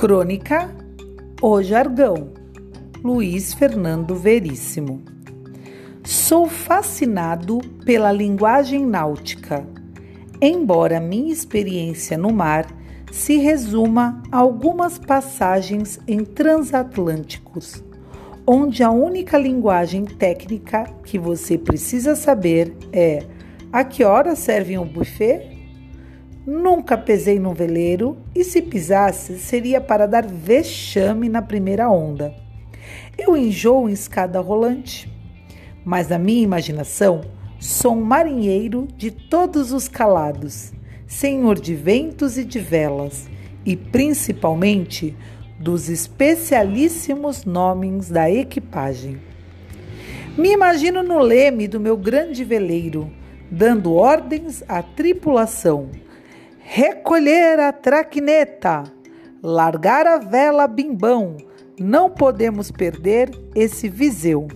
Crônica O Jargão, Luiz Fernando Veríssimo. Sou fascinado pela linguagem náutica, embora minha experiência no mar se resuma a algumas passagens em transatlânticos, onde a única linguagem técnica que você precisa saber é a que hora servem um buffet Nunca pesei num veleiro e se pisasse seria para dar vexame na primeira onda. Eu enjoo em escada rolante, mas na minha imaginação sou um marinheiro de todos os calados, senhor de ventos e de velas, e principalmente dos especialíssimos nomes da equipagem. Me imagino no leme do meu grande veleiro, dando ordens à tripulação recolher a traquineta, largar a vela bimbão. Não podemos perder esse Viseu.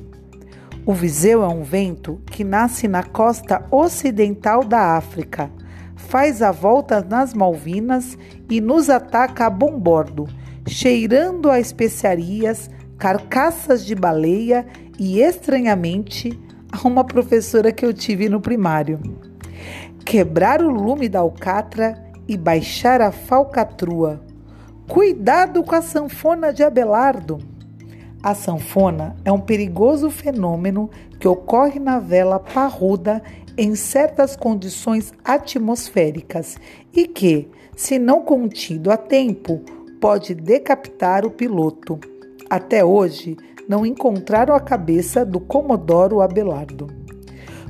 O Viseu é um vento que nasce na costa ocidental da África, faz a volta nas Malvinas e nos ataca a bombordo, cheirando a especiarias, carcaças de baleia e, estranhamente, a uma professora que eu tive no primário. Quebrar o lume da alcatra e baixar a falcatrua. Cuidado com a sanfona de Abelardo. A sanfona é um perigoso fenômeno que ocorre na vela parruda em certas condições atmosféricas e que, se não contido a tempo, pode decapitar o piloto. Até hoje, não encontraram a cabeça do Comodoro Abelardo.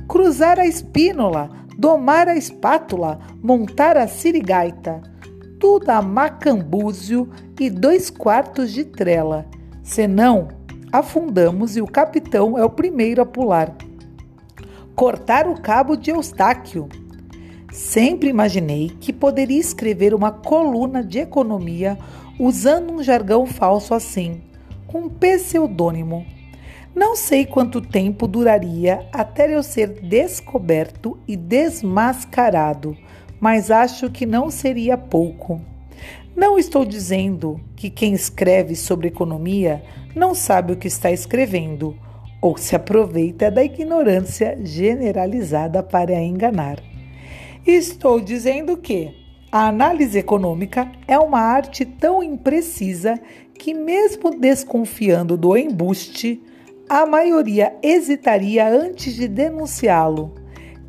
Cruzar a espínola domar a espátula, montar a sirigaita, tudo a macambúzio e dois quartos de trela. Senão, afundamos e o capitão é o primeiro a pular. Cortar o cabo de Eustáquio. Sempre imaginei que poderia escrever uma coluna de economia usando um jargão falso assim, com um pseudônimo. Não sei quanto tempo duraria até eu ser descoberto e desmascarado, mas acho que não seria pouco. Não estou dizendo que quem escreve sobre economia não sabe o que está escrevendo ou se aproveita da ignorância generalizada para enganar. Estou dizendo que a análise econômica é uma arte tão imprecisa que, mesmo desconfiando do embuste, a maioria hesitaria antes de denunciá-lo.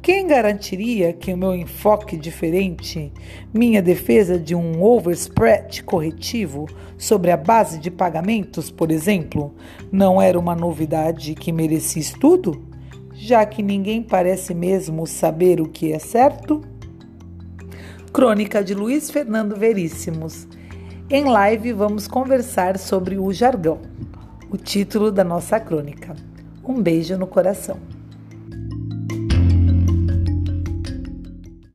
Quem garantiria que o meu enfoque diferente, minha defesa de um overspread corretivo sobre a base de pagamentos, por exemplo, não era uma novidade que merecia estudo? Já que ninguém parece mesmo saber o que é certo? Crônica de Luiz Fernando Veríssimos. Em live vamos conversar sobre o jargão o título da nossa crônica. Um beijo no coração.